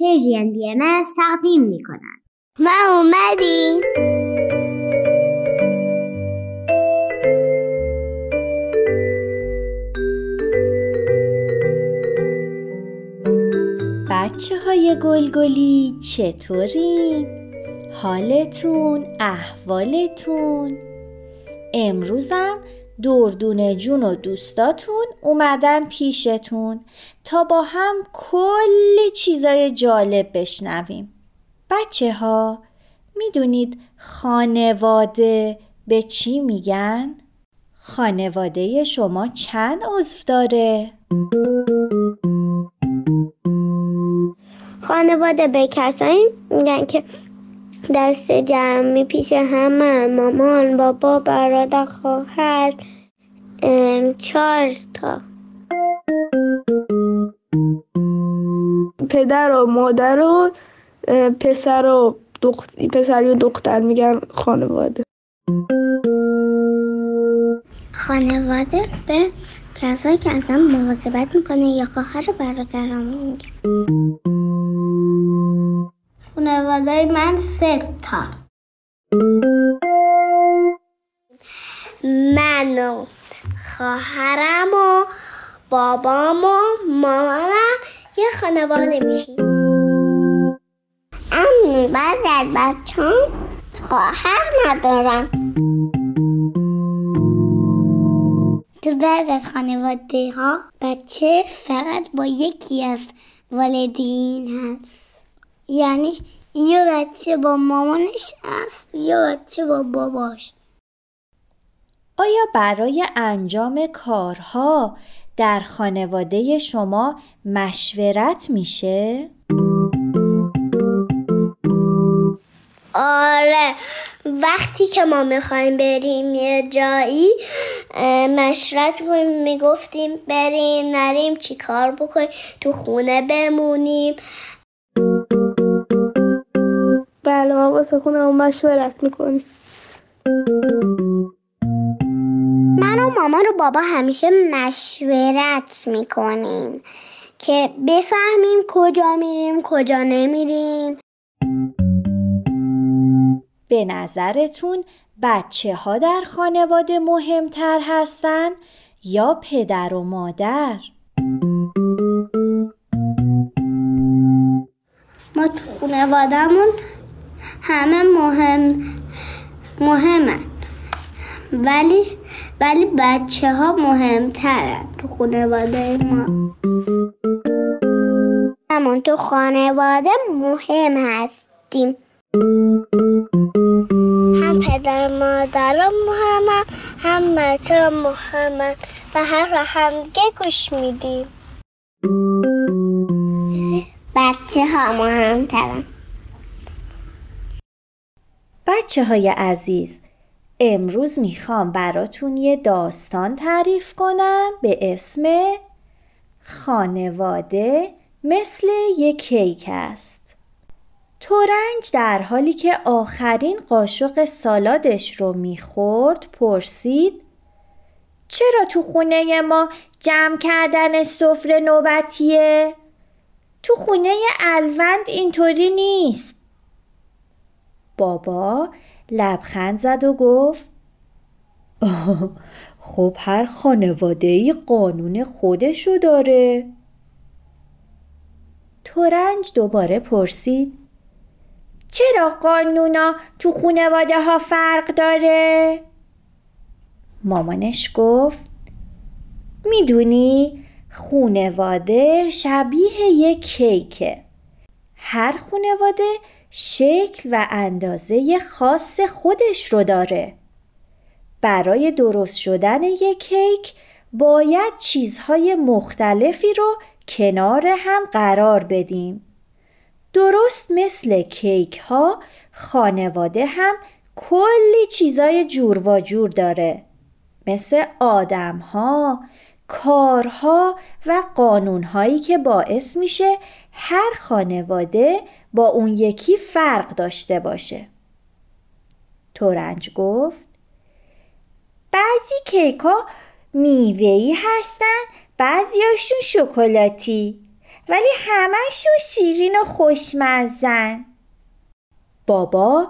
پیجین بی ام تقدیم می کنند. ما اومدیم بچه های گلگلی چطورین؟ حالتون؟ احوالتون؟ امروزم دردون جون و دوستاتون اومدن پیشتون تا با هم کلی چیزای جالب بشنویم بچه ها می‌دونید خانواده به چی میگن؟ خانواده شما چند عضو داره؟ خانواده به کسایی میگن که دست جمعی پیش همه. مامان بابا برادر خواهر چهار تا. پدر و مادر و پسر و دختر پسری و دختر میگن خانواده. خانواده به کسایی که اصلا مواظبت می‌کنه یا خواهر و برادرم میگن خانواده من سه تا. من و خواهرم و بابام و مامانم یه خانواده میشیم. اما بعد از بچه خواهر ندارم. تو بعض از خانواده ها بچه فقط با یکی از والدین هست. یعنی یه بچه با مامانش هست یه بچه با باباش آیا برای انجام کارها در خانواده شما مشورت میشه؟ آره وقتی که ما می‌خوایم بریم یه جایی مشورت کنیم می‌گفتیم بریم نریم چی کار بکنیم تو خونه بمونیم بله ما واسه خونه مشورت می‌کنیم من و مامان و بابا همیشه مشورت می‌کنیم که بفهمیم کجا میریم کجا نمیریم به نظرتون بچه ها در خانواده مهمتر هستن یا پدر و مادر؟ ما تو خانوادهمون همه مهم مهمن. ولی ولی بچه ها مهمترن تو خانواده ما. همون تو خانواده مهم هستیم. هم پدر مادرم مهمم هم بچه مهمن و هر همگه گوش میدیم. بچه ها مهمترن. بچه های عزیز امروز می‌خوام براتون یه داستان تعریف کنم به اسم خانواده مثل یک کیک است تورنج در حالی که آخرین قاشق سالادش رو می‌خورد پرسید چرا تو خونه ما جمع کردن سفره نوبتیه؟ تو خونه الوند اینطوری نیست بابا لبخند زد و گفت خب هر خانواده ای قانون خودشو داره تورنج دوباره پرسید چرا قانونا تو خانواده ها فرق داره؟ مامانش گفت می‌دونی خونواده شبیه یک کیکه هر خونواده شکل و اندازه خاص خودش رو داره. برای درست شدن یک کیک باید چیزهای مختلفی رو کنار هم قرار بدیم. درست مثل کیک ها خانواده هم کلی چیزای جور و جور داره. مثل آدم ها کارها و قانونهایی که باعث میشه هر خانواده با اون یکی فرق داشته باشه. تورنج گفت بعضی کیک ها میوهی هستن بعضیاشون شکلاتی ولی همشون شیرین و خوشمزن بابا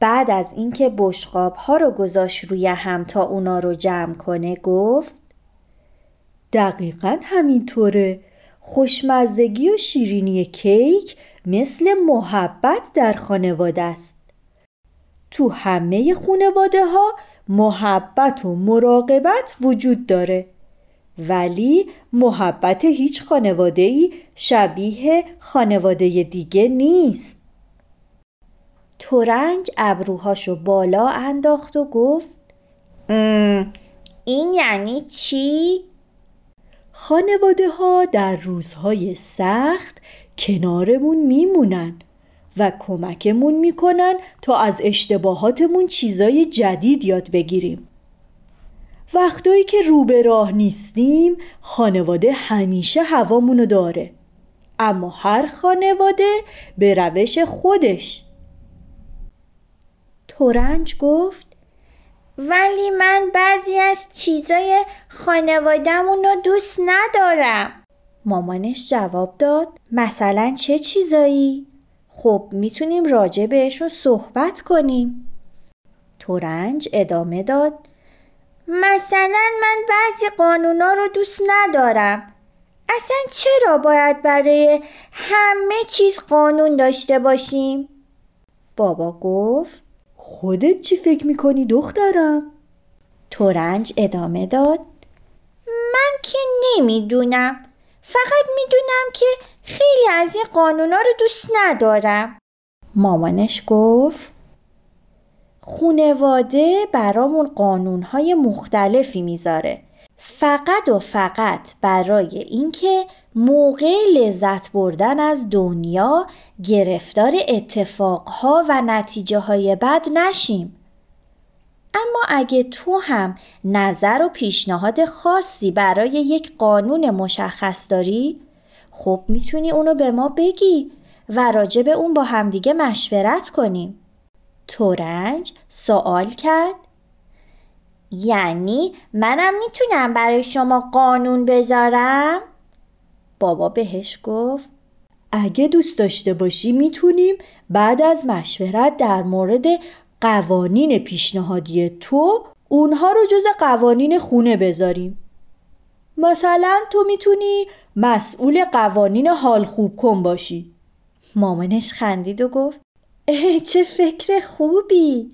بعد از اینکه بشقاب ها رو گذاشت روی هم تا اونا رو جمع کنه گفت دقیقا همینطوره. خوشمزگی و شیرینی کیک مثل محبت در خانواده است. تو همه خانواده ها محبت و مراقبت وجود داره. ولی محبت هیچ خانواده ای شبیه خانواده دیگه نیست. تورنج ابروهاشو بالا انداخت و گفت این یعنی چی؟ خانواده ها در روزهای سخت کنارمون میمونن و کمکمون می‌کنن تا از اشتباهاتمون چیزای جدید یاد بگیریم. وقتایی که رو به راه نیستیم خانواده همیشه هوامونو داره. اما هر خانواده به روش خودش. تورنج گفت ولی من بعضی از چیزای خانوادهمون رو دوست ندارم. مامانش جواب داد مثلا چه چیزایی؟ خب می‌تونیم راجع بهشون صحبت کنیم. تورنج ادامه داد مثلا من بعضی قانونا رو دوست ندارم. اصلا چرا باید برای همه چیز قانون داشته باشیم؟ بابا گفت خودت چی فکر می‌کنی دخترم؟ تورنج ادامه داد من که نمی‌دونم فقط می‌دونم که خیلی از این قانونا رو دوست ندارم مامانش گفت خونواده برامون قانونهای مختلفی می‌ذاره فقط و فقط برای اینکه موقع لذت بردن از دنیا گرفتار اتفاقها و نتیجه های بد نشیم. اما اگه تو هم نظر و پیشنهاد خاصی برای یک قانون مشخص داری خب می‌تونی اونو به ما بگی و راجع به اون با همدیگه مشورت کنیم. تورنج سوال کرد یعنی منم می‌تونم برای شما قانون بذارم؟ بابا بهش گفت اگه دوست داشته باشی می‌تونیم بعد از مشورت در مورد قوانین پیشنهادی تو اونها رو جز قوانین خونه بذاریم مثلا تو می‌تونی مسئول قوانین حال خوب کن باشی مامانش خندید و گفت چه فکر خوبی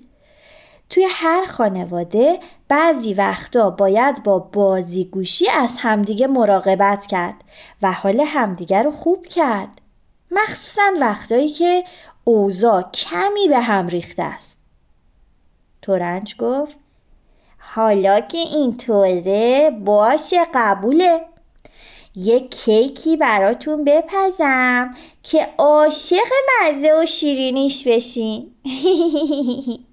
توی هر خانواده بعضی وقتا باید با بازیگوشی از همدیگه مراقبت کرد و حال همدیگه رو خوب کرد. مخصوصا وقتایی که اوضاع کمی به هم ریخته است. تورنج گفت حالا که اینطوره باشه قبوله. یه کیکی براتون بپزم که عاشق مزه و شیرینیش بشین.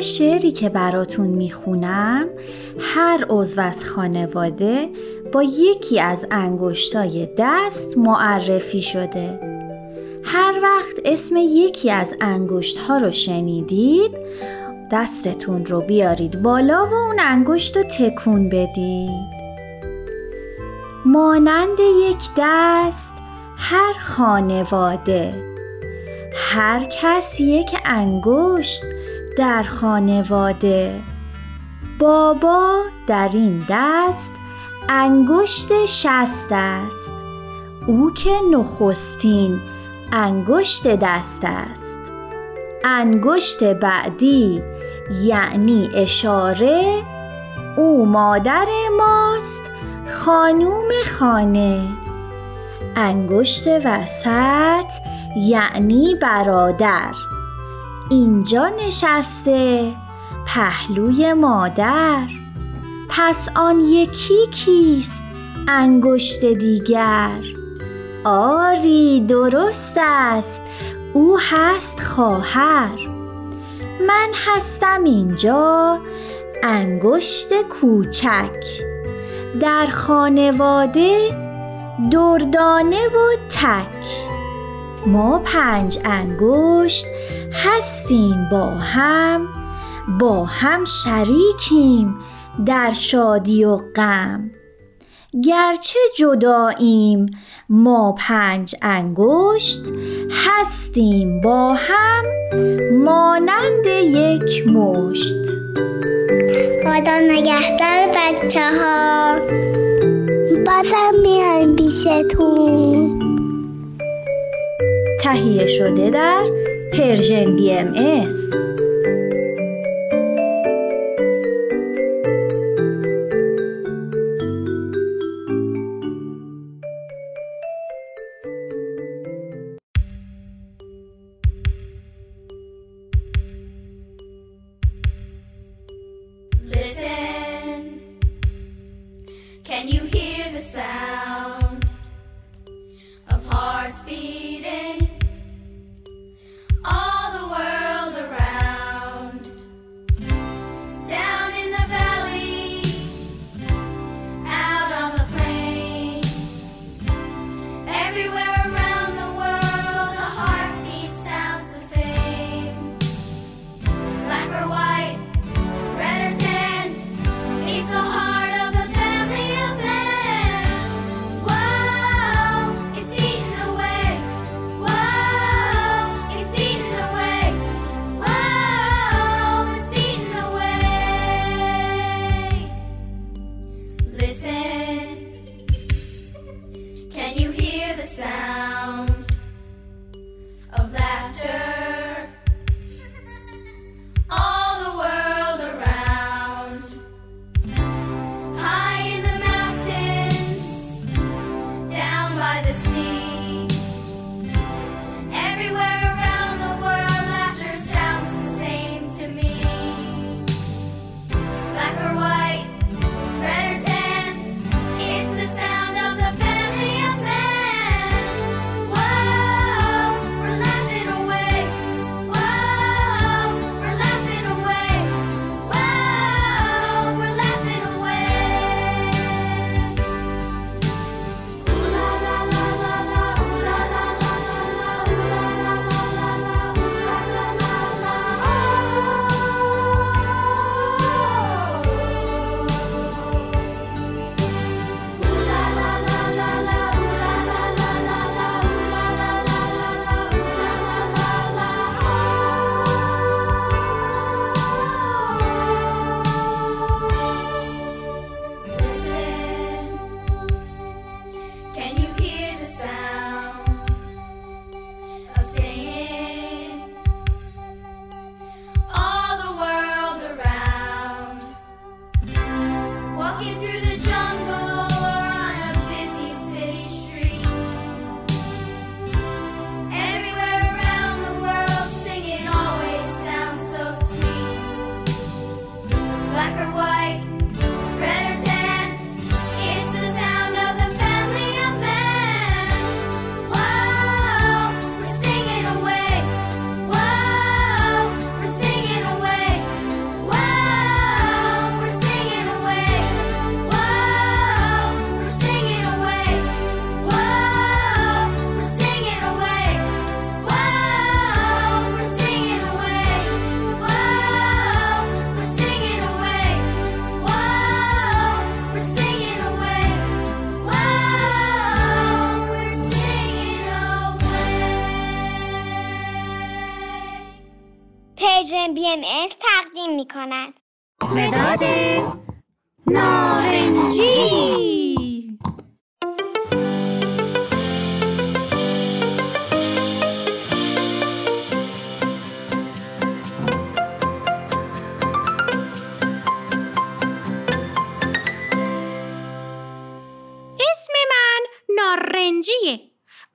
شعری که براتون می‌خونم هر عضو از خانواده با یکی از انگشتای دست معرفی شده. هر وقت اسم یکی از انگشت ها رو شنیدید دستتون رو بیارید بالا و اون انگشت رو تکون بدید. مانند یک دست هر خانواده هر کس یک انگشت در خانواده. بابا در این دست انگشت شست است. او که نخستین انگشت دست است. انگشت بعدی یعنی اشاره او مادر ماست خانوم خانه. انگشت وسط یعنی برادر. اینجا نشسته پهلوی مادر. پس آن یکی کیست؟ انگشت دیگر. آری درست است. او هست خواهر. من هستم اینجا انگشت کوچک. در خانواده دردانه و تک. ما پنج انگشت هستیم با هم با هم شریکیم در شادی و غم. گرچه جداییم ما پنج انگشت هستیم با هم مانند یک مشت. خدا نگهدار بچه ها بازم میایم پیشتون. تهیه شده در Persian BMS. می کند مداد نارنجی. اسم من نارنجیه.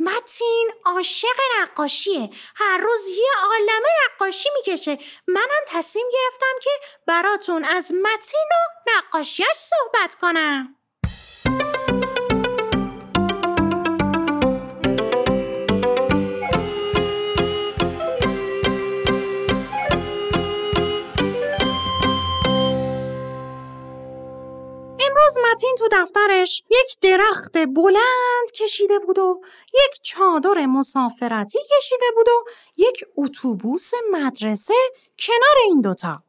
متین عاشق نقاشیه. هر روز یه عالمه نقاشی می‌کشه. منم تصمیم گرفتم که براتون از متین و نقاشیش صحبت کنم. امروز متین تو دفترش یک درخت بلند کشیده بود و یک چادر مسافرتی کشیده بود و یک اتوبوس مدرسه کنار این دوتا.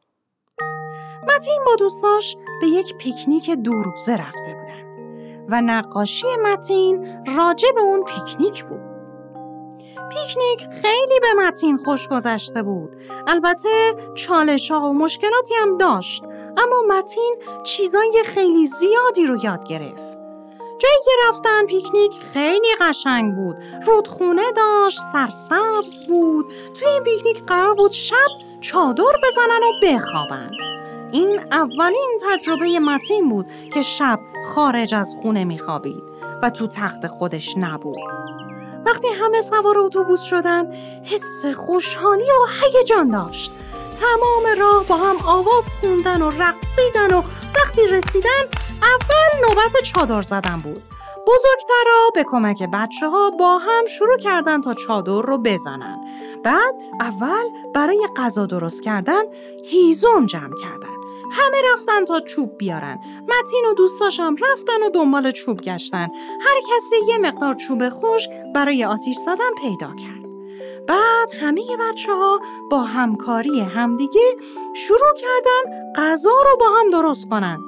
متین با دوستاش به یک پیکنیک دو روزه رفته بودن و نقاشی متین راجع به اون پیکنیک بود. پیکنیک خیلی به متین خوش گذشته بود. البته چالش ها و مشکلاتی هم داشت اما متین چیزای خیلی زیادی رو یاد گرفت. جایی که رفتن پیکنیک خیلی قشنگ بود. رودخونه داشت، سرسبز بود. توی این پیکنیک قرار بود شب چادر بزنن و بخوابن. این اولین تجربه متین بود که شب خارج از خونه میخوابید و تو تخت خودش نبود. وقتی همه سوار اتوبوس شدن حس خوشحالی و هیجان داشت تمام راه با هم آواز خوندن و رقصیدن و وقتی رسیدن اول نوبت چادر زدن بود. بزرگترها به کمک بچه ها با هم شروع کردن تا چادر رو بزنن. بعد اول برای غذا درست کردن هیزم جمع کردن. همه رفتن تا چوب بیارن. متین و دوستاش هم رفتن و دنبال چوب گشتن. هر کسی یه مقدار چوب خشک برای آتیش زدن پیدا کرد. بعد همه بچه ها با همکاری همدیگه شروع کردن غذا رو با هم درست کنن.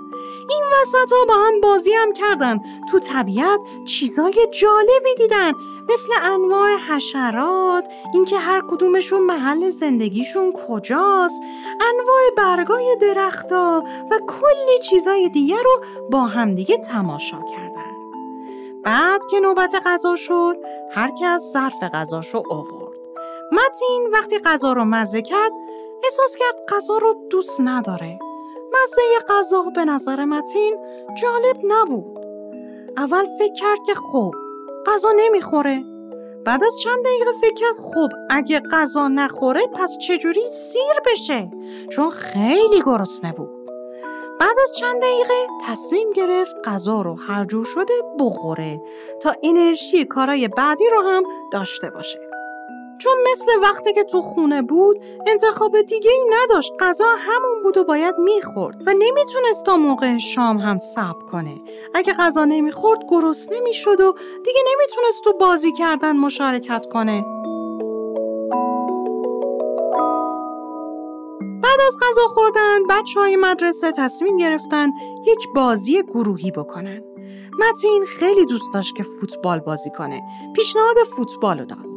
این وسط ها با هم بازی هم کردن. تو طبیعت چیزای جالبی دیدن. مثل انواع حشرات اینکه هر کدومشون محل زندگیشون کجاست. انواع برگای درختها و کلی چیزای دیگه رو با همدیگه تماشا کردن. بعد که نوبت غذا شد هر کس ظرف غذاشو آورد. متین وقتی غذا رو مزه کرد احساس کرد غذا رو دوست نداره. مزه غذا به نظر متین جالب نبود. اول فکر کرد که خب غذا نمی‌خوره. بعد از چند دقیقه فکر کرد خب اگه غذا نخوره پس چجوری سیر بشه؟ چون خیلی گرسنه بود. بعد از چند دقیقه تصمیم گرفت غذا رو هر جور شده بخوره تا انرژی کارای بعدی رو هم داشته باشه. چون مثل وقتی که تو خونه بود انتخاب دیگه ای نداشت. غذا همون بود و باید می‌خورد و نمی‌تونست تا موقع شام هم صبر کنه. اگه غذا نمی‌خورد گرسنه می‌شد و دیگه نمی‌تونست تو بازی کردن مشارکت کنه. بعد از غذا خوردن بچه های مدرسه تصمیم گرفتن یک بازی گروهی بکنن. متین خیلی دوست داشت که فوتبال بازی کنه. پیشنهاد فوتبال رو داد.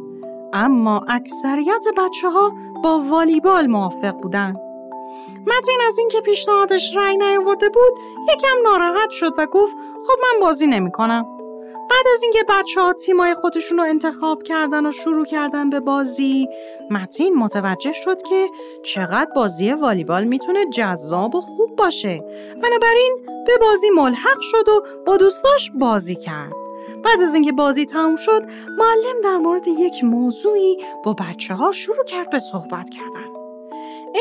اما اکثریت بچه ها با والیبال موافق بودن. متین از اینکه پیشنهادش رأی نیاورده بود یکم ناراحت شد و گفت خب من بازی نمی کنم. بعد از اینکه بچه ها تیمای خودشون رو انتخاب کردن و شروع کردن به بازی متین متوجه شد که چقدر بازی والیبال می‌تونه جذاب و خوب باشه بنابراین به بازی ملحق شد و با دوستاش بازی کرد بعد از اینکه بازی تموم شد معلم در مورد یک موضوعی با بچه ها شروع کرد به صحبت کردن.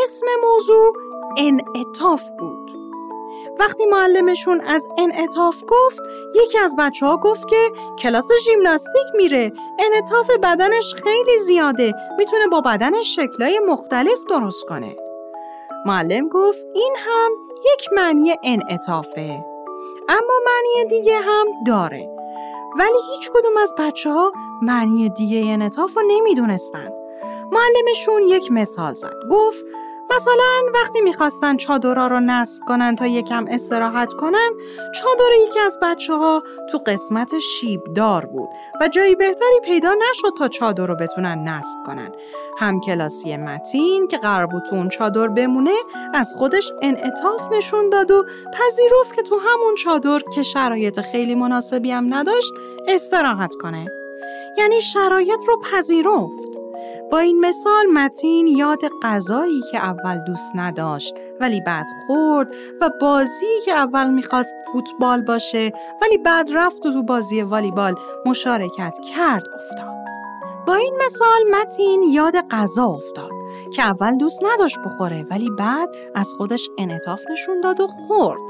اسم موضوع انعطاف بود. وقتی معلمشون از انعطاف گفت یکی از بچه ها گفت که کلاس ژیمناستیک میره. انعطاف بدنش خیلی زیاده. می‌تونه با بدنش شکلای مختلف درست کنه. معلم گفت این هم یک معنی انعطافه. اما معنی دیگه هم داره. ولی هیچ کدوم از بچه ها معنی دیگه انعطاف رو نمی‌دونستن. معلمشون یک مثال زد. گفت مثلا وقتی می‌خواستن چادرها رو نصب کنن تا یکم استراحت کنن چادر یکی از بچه ها تو قسمت شیبدار بود و جایی بهتری پیدا نشد تا چادر رو بتونن نصب کنن. هم کلاسی متین که قرار بود تو اون چادر بمونه از خودش انعطاف نشون داد و پذیرفت که تو همون چادر که شرایط خیلی مناسبی هم نداشت استراحت کنه. یعنی شرایط رو پذیرفت. با این مثال متین یاد غذایی که اول دوست نداشت ولی بعد خورد و بازی که اول می‌خواست فوتبال باشه ولی بعد رفت و تو بازی والیبال مشارکت کرد افتاد. با این مثال متین یاد غذا افتاد که اول دوست نداشت بخوره ولی بعد از خودش انعطاف نشون داد و خورد.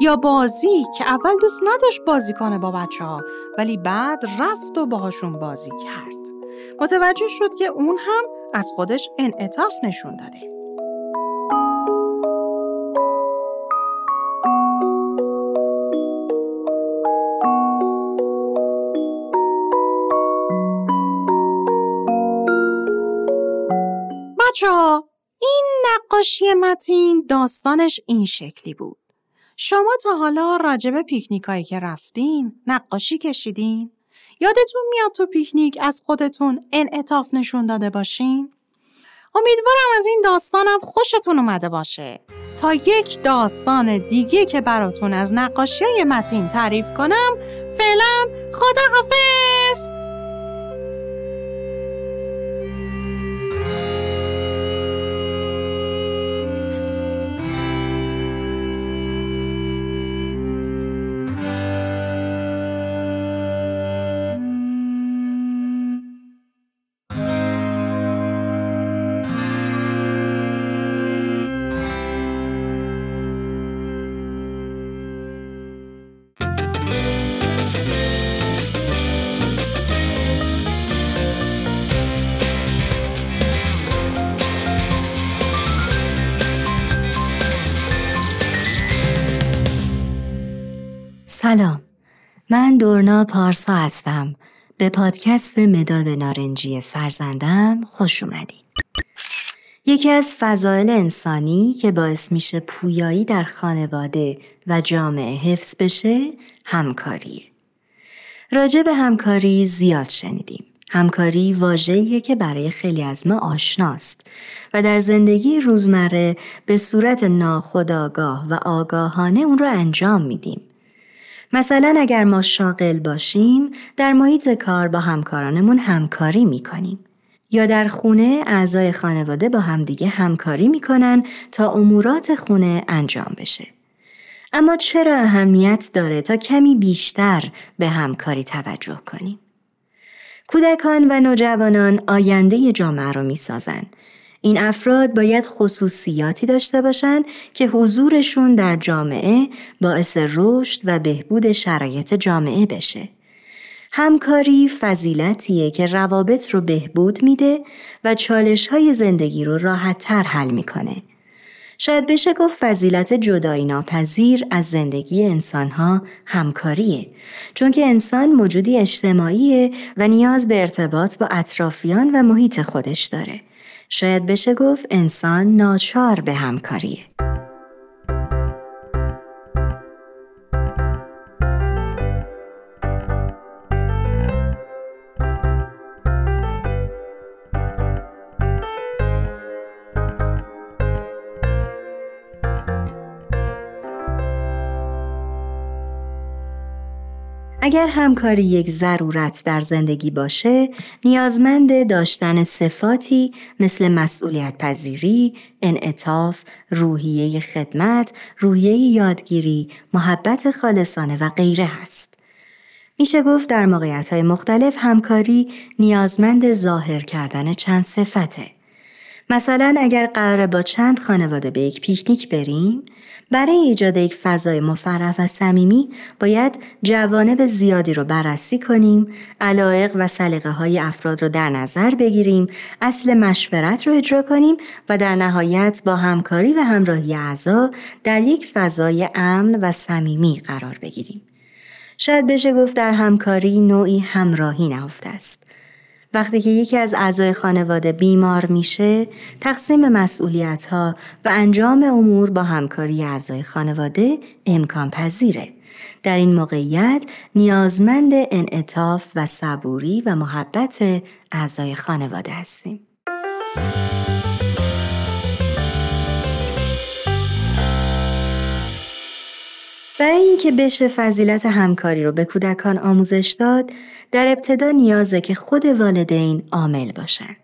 یا بازی که اول دوست نداشت بازی کنه با بچه ها ولی بعد رفت و باهاشون بازی کرد. متوجه شد که اون هم از خودش انعطاف نشون داده. بچه این نقاشی متین داستانش این شکلی بود. شما تا حالا راجب پیکنیکایی که رفتین نقاشی کشیدین؟ یادتون میاد تو پیکنیک از خودتون انعطاف نشون داده باشین؟ امیدوارم از این داستانم خوشتون اومده باشه. تا یک داستان دیگه که براتون از نقاشی های متین تعریف کنم فعلا خدا حافظ دورنا پارسا هستم. به پادکست مداد نارنجی فرزندم خوش اومدید یکی از فضایل انسانی که باعث میشه پویایی در خانواده و جامعه حفظ بشه همکاریه. راجع به همکاری زیاد شنیدیم. همکاری واژه‌ایه که برای خیلی از ما آشناست و در زندگی روزمره به صورت ناخودآگاه و آگاهانه اون رو انجام میدیم. مثلا اگر ما شاغل باشیم در محیط کار با همکارانمون همکاری می‌کنیم یا در خونه اعضای خانواده با همدیگه همکاری می‌کنن تا امورات خونه انجام بشه. اما چرا اهمیت داره تا کمی بیشتر به همکاری توجه کنیم؟ کودکان و نوجوانان آینده جامعه رو می‌سازن این افراد باید خصوصیاتی داشته باشند که حضورشون در جامعه باعث رشد و بهبود شرایط جامعه بشه. همکاری فضیلتیه که روابط رو بهبود میده و چالش های زندگی رو راحت تر حل می‌کنه. شاید بشه گفت فضیلت جدایی ناپذیر از زندگی انسانها همکاریه چون که انسان موجودی اجتماعیه و نیاز به ارتباط با اطرافیان و محیط خودش داره. شاید بشه گفت انسان ناچار به همکاریه. اگر همکاری یک ضرورت در زندگی باشه، نیازمند داشتن صفاتی مثل مسئولیت پذیری، انعطاف، روحیه خدمت، روحیه یادگیری، محبت خالصانه و غیره هست. میشه گفت در موقعیت های مختلف همکاری نیازمند ظاهر کردن چند صفته. مثلا اگر قرار با چند خانواده به یک پیکنیک بریم برای ایجاد یک فضای مفرح و صمیمی باید جوانب زیادی رو بررسی کنیم علایق و سلیقه های افراد رو در نظر بگیریم اصل مشورت رو اجرا کنیم و در نهایت با همکاری و همراهی اعضا در یک فضای امن و صمیمی قرار بگیریم. شاید بشه گفت در همکاری نوعی همراهی نهفته است. وقتی که یکی از اعضای خانواده بیمار میشه، تقسیم مسئولیت ها و انجام امور با همکاری اعضای خانواده امکان پذیره. در این موقعیت نیازمند انعطاف و صبوری و محبت اعضای خانواده هستیم. برای اینکه بشه فضیلت همکاری رو به کودکان آموزش داد، در ابتدا نیازه که خود والدین عامل باشن.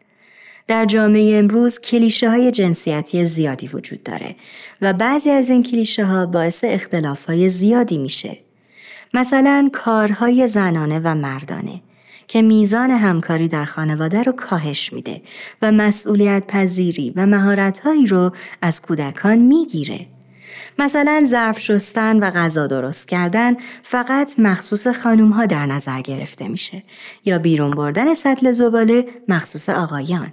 در جامعه امروز کلیشه های جنسیتی زیادی وجود داره و بعضی از این کلیشه ها باعث اختلاف های زیادی میشه. مثلا کارهای زنانه و مردانه که میزان همکاری در خانواده رو کاهش میده و مسئولیت پذیری و مهارتهایی رو از کودکان می‌گیره. مثلا ظرف شستن و غذا درست کردن فقط مخصوص خانوم ها در نظر گرفته میشه یا بیرون بردن سطل زباله مخصوص آقایان.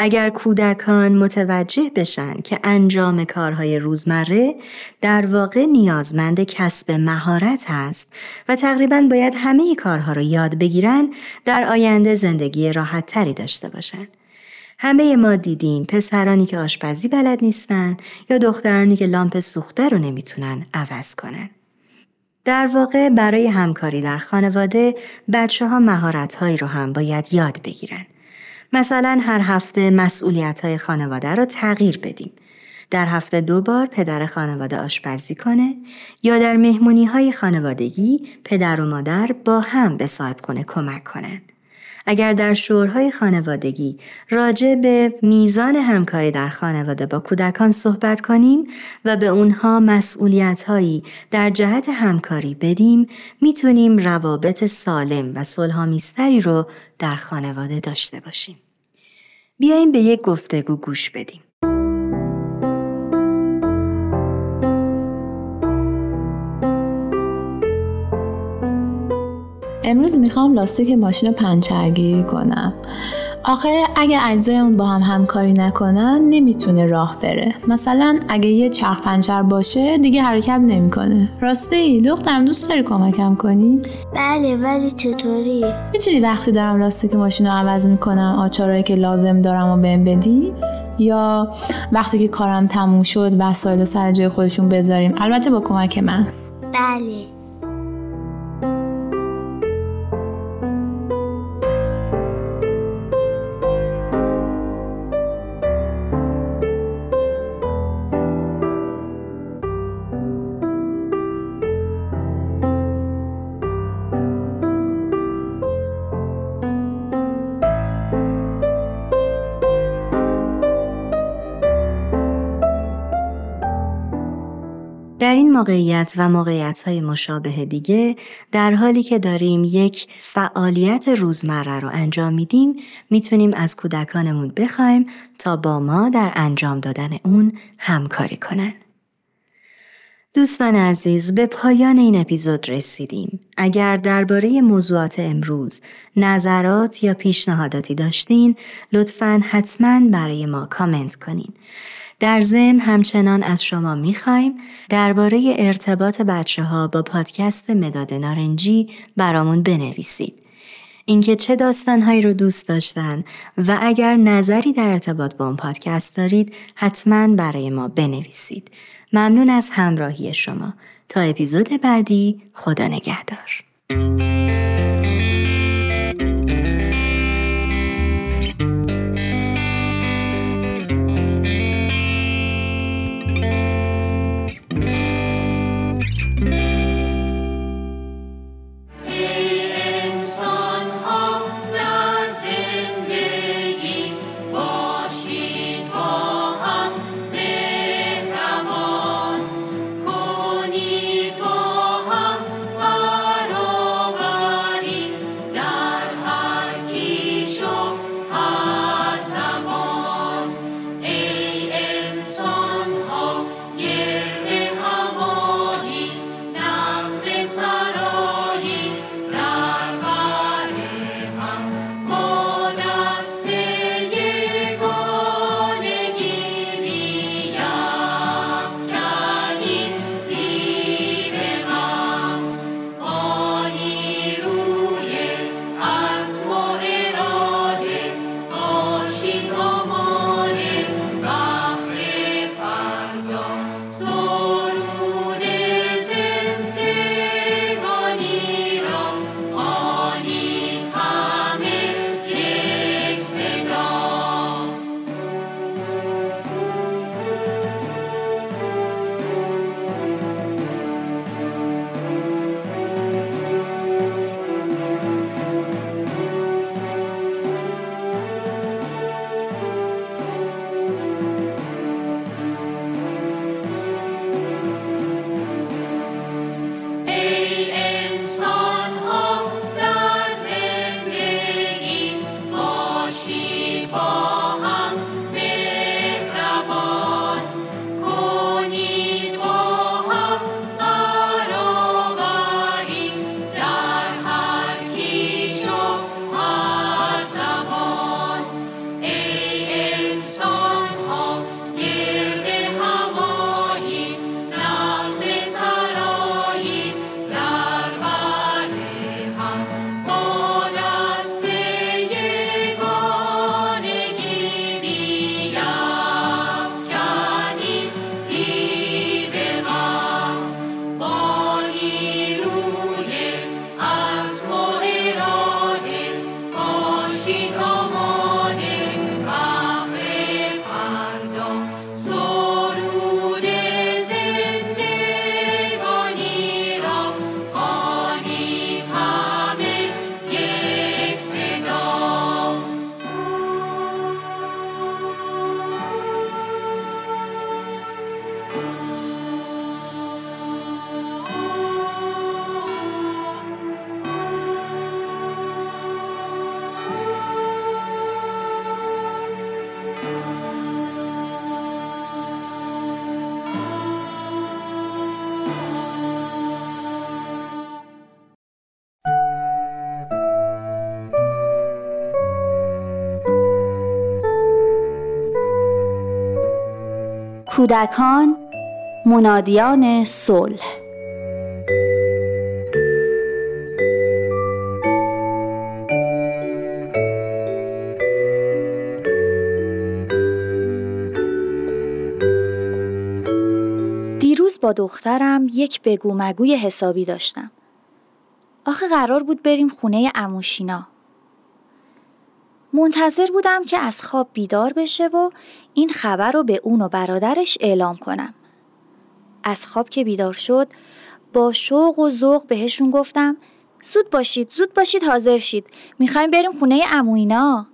اگر کودکان متوجه بشن که انجام کارهای روزمره در واقع نیازمند کسب مهارت هست و تقریبا باید همه کارها رو یاد بگیرن در آینده زندگی راحت تری داشته باشن. همه ما دیدیم پسرانی که آشپزی بلد نیستن یا دخترانی که لامپ سوخته رو نمی‌تونن عوض کنن. در واقع برای همکاری در خانواده بچه ها مهارت هایی رو هم باید یاد بگیرن. مثلا هر هفته مسئولیت های خانواده رو تغییر بدیم. در هفته دو بار پدر خانواده آشپزی کنه یا در مهمونی های خانوادگی پدر و مادر با هم به صاحب خونه کمک کنند. اگر در شورهای خانوادگی راجع به میزان همکاری در خانواده با کودکان صحبت کنیم و به اونها مسئولیت هایی در جهت همکاری بدیم می‌تونیم روابط سالم و صلحآمیزتری رو در خانواده داشته باشیم. بیاییم به یک گفتگو گوش بدیم. امروز می‌خوام لاستیک ماشین رو پنچرگیری کنم. آخه اگه اجزای اون با هم همکاری نکنن نمی‌تونه راه بره. مثلا اگه یه چرخ پنچر باشه دیگه حرکت نمی‌کنه. راستی دخترم دوست داری کمکم کنی؟ بله ولی چطوری؟ می‌تونی وقتی دارم لاستیک ماشین رو عوض می‌کنم آچارهایی که لازم دارم و بهم بدی؟ یا وقتی که کارم تموم شد وسایل رو سر جای خودشون بذاریم؟ البته با کمک من. بله. موقعیت و موقعیت های مشابه دیگه در حالی که داریم یک فعالیت روزمره رو انجام میدیم می‌تونیم از کودکانمون بخوایم تا با ما در انجام دادن اون همکاری کنن. دوستان عزیز به پایان این اپیزود رسیدیم. اگر درباره موضوعات امروز نظرات یا پیشنهاداتی داشتین لطفا حتما برای ما کامنت کنین. در ضمن همچنان از شما می‌خوایم درباره ارتباط بچه ها با پادکست مداد نارنجی برامون بنویسید. اینکه چه داستانهایی رو دوست داشتن و اگر نظری در ارتباط با اون پادکست دارید حتما برای ما بنویسید. ممنون از همراهی شما. تا اپیزود بعدی خدا نگهدار. کودکان منادیان صلح دیروز با دخترم یک بگو مگوی حسابی داشتم. آخه قرار بود بریم خونه اموشینا. منتظر بودم که از خواب بیدار بشه و این خبر رو به اون و برادرش اعلام کنم. از خواب که بیدار شد با شوق و ذوق بهشون گفتم زود باشید زود باشید حاضر شید. می‌خوایم بریم خونه اموینا.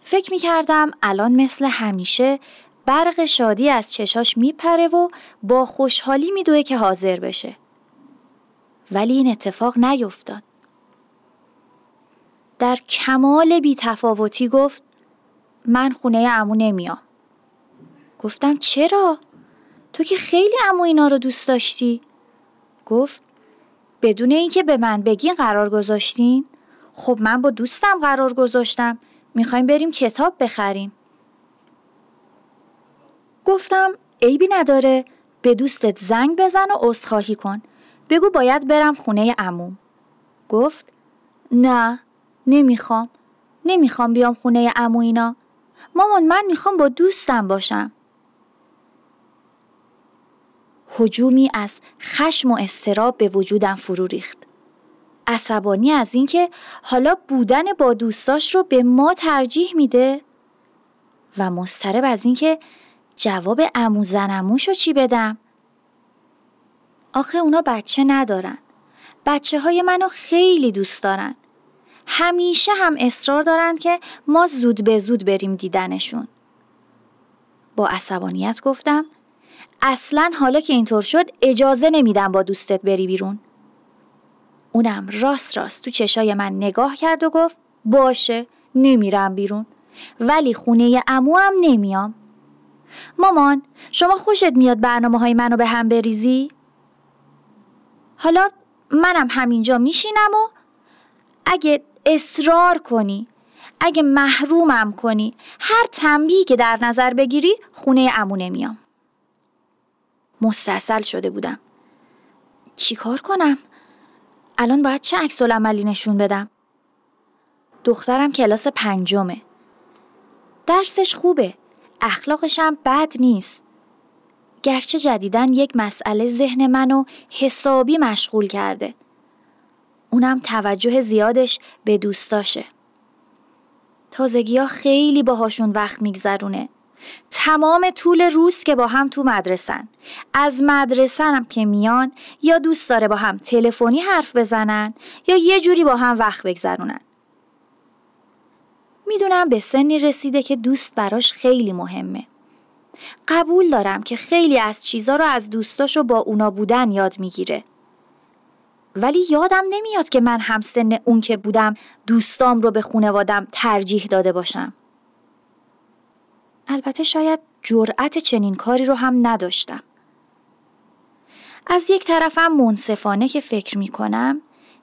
فکر می‌کردم الان مثل همیشه برق شادی از چشاش میپره و با خوشحالی میدوه که حاضر بشه. ولی این اتفاق نیفتاد. در کمال بیتفاوتی گفت من خونه امو نمیام. گفتم چرا؟ تو که خیلی امو اینا رو دوست داشتی. گفت بدون اینکه به من بگین قرار گذاشتین. خب من با دوستم قرار گذاشتم. می‌خوایم بریم کتاب بخریم. گفتم عیبی نداره. به دوستت زنگ بزن و عذرخواهی کن. بگو باید برم خونه عموم. گفت نه. نمی‌خوام. نمی‌خوام بیام خونه عمو اینا. مامان من می‌خوام با دوستم باشم. هجومی از خشم و استراب به وجودم فرو ریخت. عصبانی از اینکه حالا بودن با دوستاش رو به ما ترجیح میده و مضطرب از اینکه جواب امو زنموش رو چی بدم؟ آخه اونا بچه ندارن. بچه های منو خیلی دوست دارن. همیشه هم اصرار دارن که ما زود به زود بریم دیدنشون. با عصبانیت گفتم اصلا حالا که اینطور شد اجازه نمیدم با دوستت بری بیرون. اونم راست راست تو چشای من نگاه کرد و گفت باشه نمیرم بیرون. ولی خونه امو هم نمیام. مامان شما خوشت میاد برنامه های منو به هم بریزی؟ حالا منم همینجا میشینم و اگه اصرار کنی. اگه محرومم کنی. هر تنبیهی که در نظر بگیری خونه امو نمیام. مستصل شده بودم. چیکار کنم؟ الان باید چه عکس عملی نشون بدم؟ دخترم کلاس پنجمه. درسش خوبه. اخلاقش هم بد نیست. گرچه جدیدن یک مسئله ذهن منو حسابی مشغول کرده. اونم توجه زیادش به دوستاشه تازگی ها خیلی باهاشون وقت میگذرونه. تمام طول روز که با هم تو مدرسن. از مدرسه هم که میان یا دوست داره با هم تلفنی حرف بزنن یا یه جوری با هم وقت بگذرونن. می‌دونم به سنی رسیده که دوست براش خیلی مهمه. قبول دارم که خیلی از چیزا رو از دوستاشو با اونا بودن یاد می‌گیره. ولی یادم نمیاد که من همسن اون که بودم دوستام رو به خونوادم ترجیح داده باشم البته شاید جرأت چنین کاری رو هم نداشتم. از یک طرفم منصفانه که فکر می کنم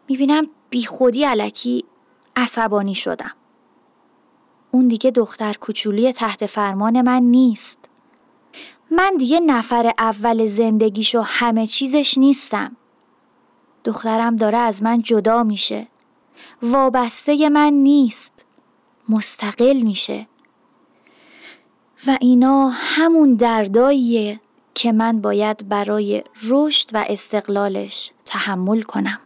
می بینم بی خودی علکی عصبانی شدم. اون دیگه دختر کوچولی تحت فرمان من نیست. من دیگه نفر اول زندگیش و همه چیزش نیستم. دخترم داره از من جدا میشه. وابسته من نیست. مستقل میشه. و اینا همون درداییه که من باید برای رشد و استقلالش تحمل کنم.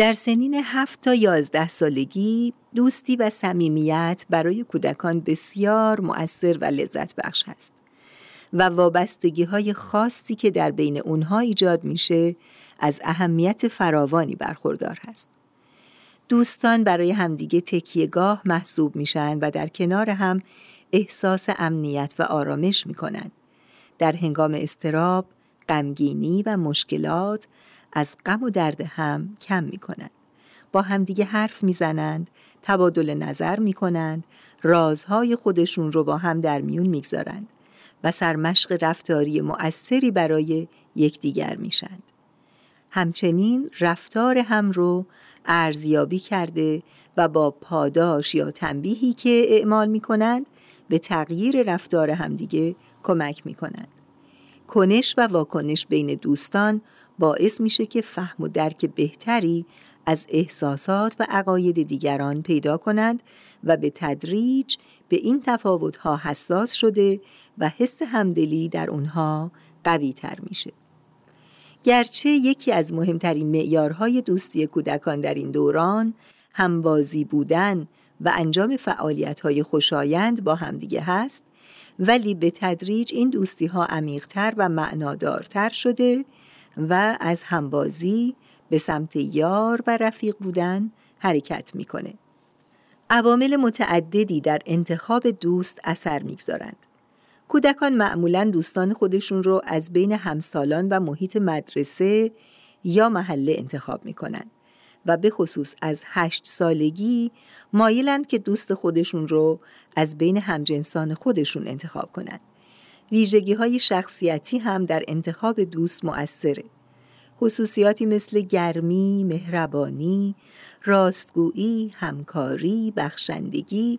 در سنین هفت تا یازده سالگی دوستی و صمیمیت برای کودکان بسیار مؤثر و لذت بخش است و وابستگی های خاصی که در بین اونها ایجاد میشه از اهمیت فراوانی برخوردار هست. دوستان برای همدیگه تکیهگاه محسوب میشن و در کنار هم احساس امنیت و آرامش می‌کنند. در هنگام استراب، غمگینی و مشکلات از غم و درد هم کم می کنند. با همدیگه حرف می‌زنند، تبادل نظر می کنند، رازهای خودشون رو با هم در میون می‌گذارند و سرمشق رفتاری مؤثری برای یکدیگر میشند. همچنین رفتار هم رو ارزیابی کرده و با پاداش یا تنبیهی که اعمال می کنند به تغییر رفتار همدیگه کمک می کنند. کنش و واکنش بین دوستان باعث میشه که فهم و درک بهتری از احساسات و عقاید دیگران پیدا کنند و به تدریج به این تفاوتها حساس شده و حس همدلی در اونها قوی تر میشه. گرچه یکی از مهمترین معیارهای دوستی کودکان در این دوران همبازی بودن و انجام فعالیت‌های خوشایند با همدیگه هست ولی به تدریج این دوستی ها عمیقتر و معنادارتر شده و از همبازی به سمت یار و رفیق بودن حرکت می‌کنه. عوامل متعددی در انتخاب دوست اثر می‌گذارند. کودکان معمولا دوستان خودشون رو از بین همسالان و محیط مدرسه یا محله انتخاب می‌کنن و به خصوص از هشت سالگی مایلند که دوست خودشون رو از بین همجنسان خودشون انتخاب کنند. ویژگی های شخصیتی هم در انتخاب دوست مؤثره. خصوصیاتی مثل گرمی، مهربانی، راستگویی، همکاری، بخشندگی،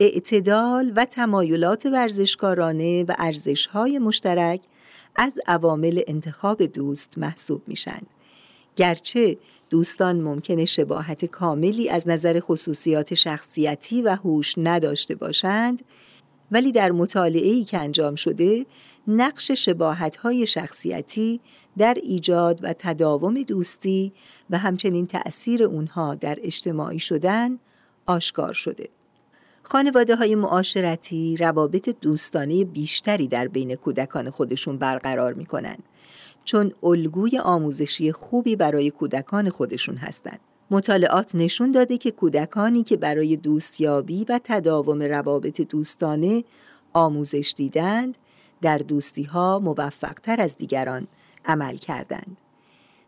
اعتدال و تمایلات ورزشکارانه و ارزشهای مشترک از عوامل انتخاب دوست محسوب میشن. گرچه دوستان ممکنه شباهت کاملی از نظر خصوصیات شخصیتی و هوش نداشته باشند، ولی در مطالعه‌ای که انجام شده نقش شباهت‌های شخصیتی در ایجاد و تداوم دوستی و همچنین تأثیر اونها در اجتماعی شدن آشکار شده. خانواده های معاشرتی روابط دوستانه بیشتری در بین کودکان خودشون برقرار می کنند چون الگوی آموزشی خوبی برای کودکان خودشون هستند. مطالعات نشون داده که کودکانی که برای دوستیابی و تداوم روابط دوستانه آموزش دیدند در دوستی ها موفق تر از دیگران عمل کردند.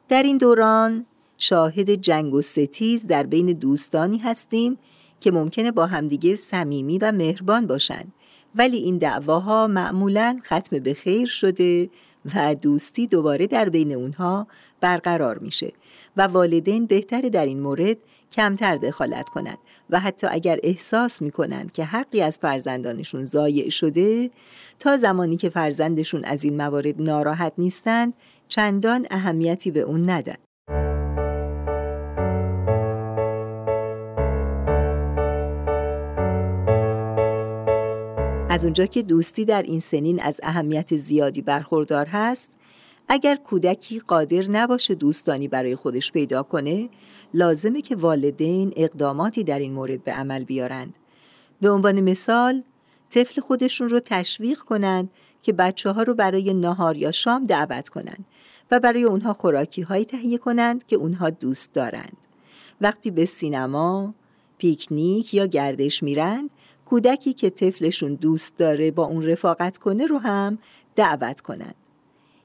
در این دوران شاهد جنگ و ستیز در بین دوستانی هستیم که ممکنه با همدیگه صمیمی و مهربان باشند ولی این دعواها معمولا ختم به خیر شده و دوستی دوباره در بین اونها برقرار میشه و والدین بهتره در این مورد کمتر دخالت کنند و حتی اگر احساس می‌کنند که حقی از فرزندانشون ضایع شده تا زمانی که فرزندشون از این موارد ناراحت نیستند چندان اهمیتی به اون ندن. از اونجا که دوستی در این سنین از اهمیت زیادی برخوردار هست اگر کودکی قادر نباشه دوستانی برای خودش پیدا کنه لازمه که والدین اقداماتی در این مورد به عمل بیارند. به عنوان مثال طفل خودشون رو تشویق کنند که بچه ها رو برای نهار یا شام دعوت کنند و برای اونها خوراکی هایی تهیه کنند که اونها دوست دارند. وقتی به سینما، پیکنیک یا گردش میرند کودکی که طفلشون دوست داره با اون رفاقت کنه رو هم دعوت کنن.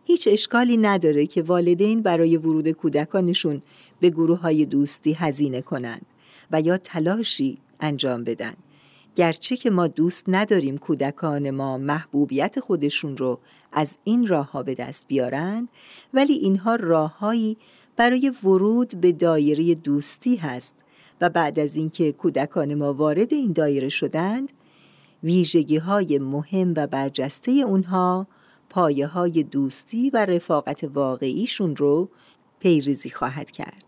هیچ اشکالی نداره که والدین برای ورود کودکانشون به گروه های دوستی هزینه کنند و یا تلاشی انجام بدن. گرچه که ما دوست نداریم کودکان ما محبوبیت خودشون رو از این راه ها به دست بیارن ولی اینها راههایی برای ورود به دایره دوستی هست و بعد از اینکه کودکان ما وارد این دایره شدند ویژگی های مهم و برجسته اونها پایه های دوستی و رفاقت واقعیشون رو پیریزی خواهد کرد.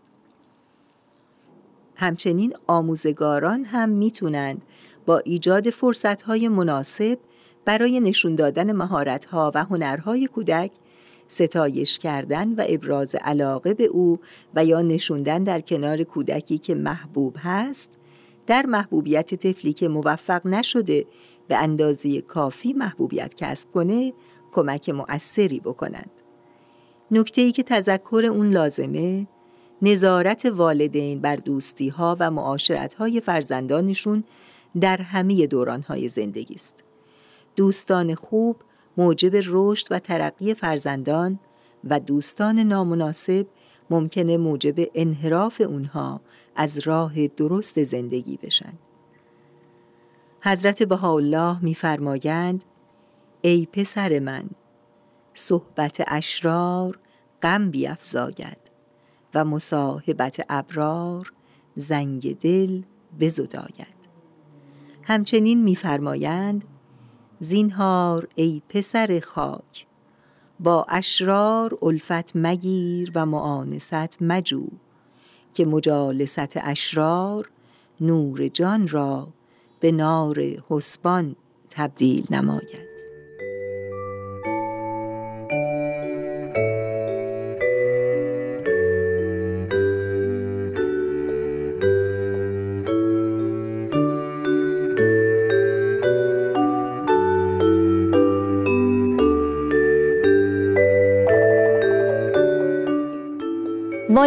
همچنین آموزگاران هم می‌تونند با ایجاد فرصتهای مناسب برای نشون دادن مهارتها و هنرهای کودک ستایش کردن و ابراز علاقه به او و یا نشوندن در کنار کودکی که محبوب هست در محبوبیت طفلی که موفق نشده به اندازه کافی محبوبیت کسب کنه کمک مؤثری بکنند. نکته ای که تذکر اون لازمه نظارت والدین بر دوستی ها و معاشرت های فرزندانشون در همه دوران های زندگی است. دوستان خوب موجب رشد و ترقی فرزندان و دوستان نامناسب ممکنه موجب انحراف اونها از راه درست زندگی بشن. حضرت بهاءالله میفرمایند ای پسر من صحبت اشرار غم بیافزاید و مصاحبت ابرار زنگ دل بزداید همچنین میفرمایند زینهار ای پسر خاک. با اشرار الفت مگیر و معانست مجو که مجالست اشرار نور جان را به نار حسبان تبدیل نماید.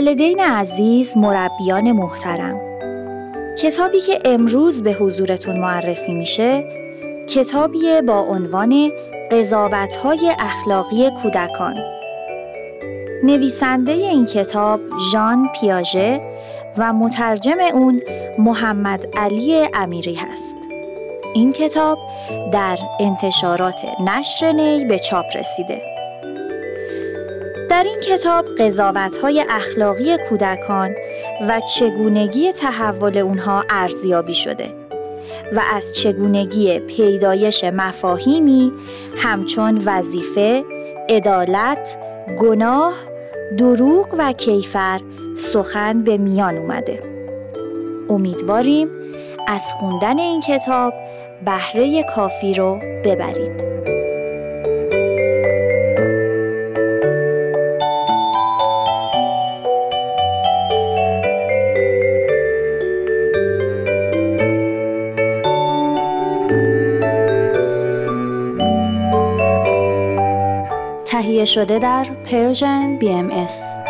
والدین عزیز مربیان محترم. کتابی که امروز به حضورتون معرفی میشه کتابی با عنوان قضاوت‌های اخلاقی کودکان. نویسنده این کتاب ژان پیاژه و مترجم اون محمد علی امیری هست. این کتاب در انتشارات نشر نی به چاپ رسیده. در این کتاب قضاوت‌های اخلاقی کودکان و چگونگی تحول اونها ارزیابی شده و از چگونگی پیدایش مفاهیمی همچون وظیفه، عدالت، گناه، دروغ و کیفر سخن به میان اومده. امیدواریم از خوندن این کتاب بهره کافی رو ببرید. تهیه شده در پرژن BMS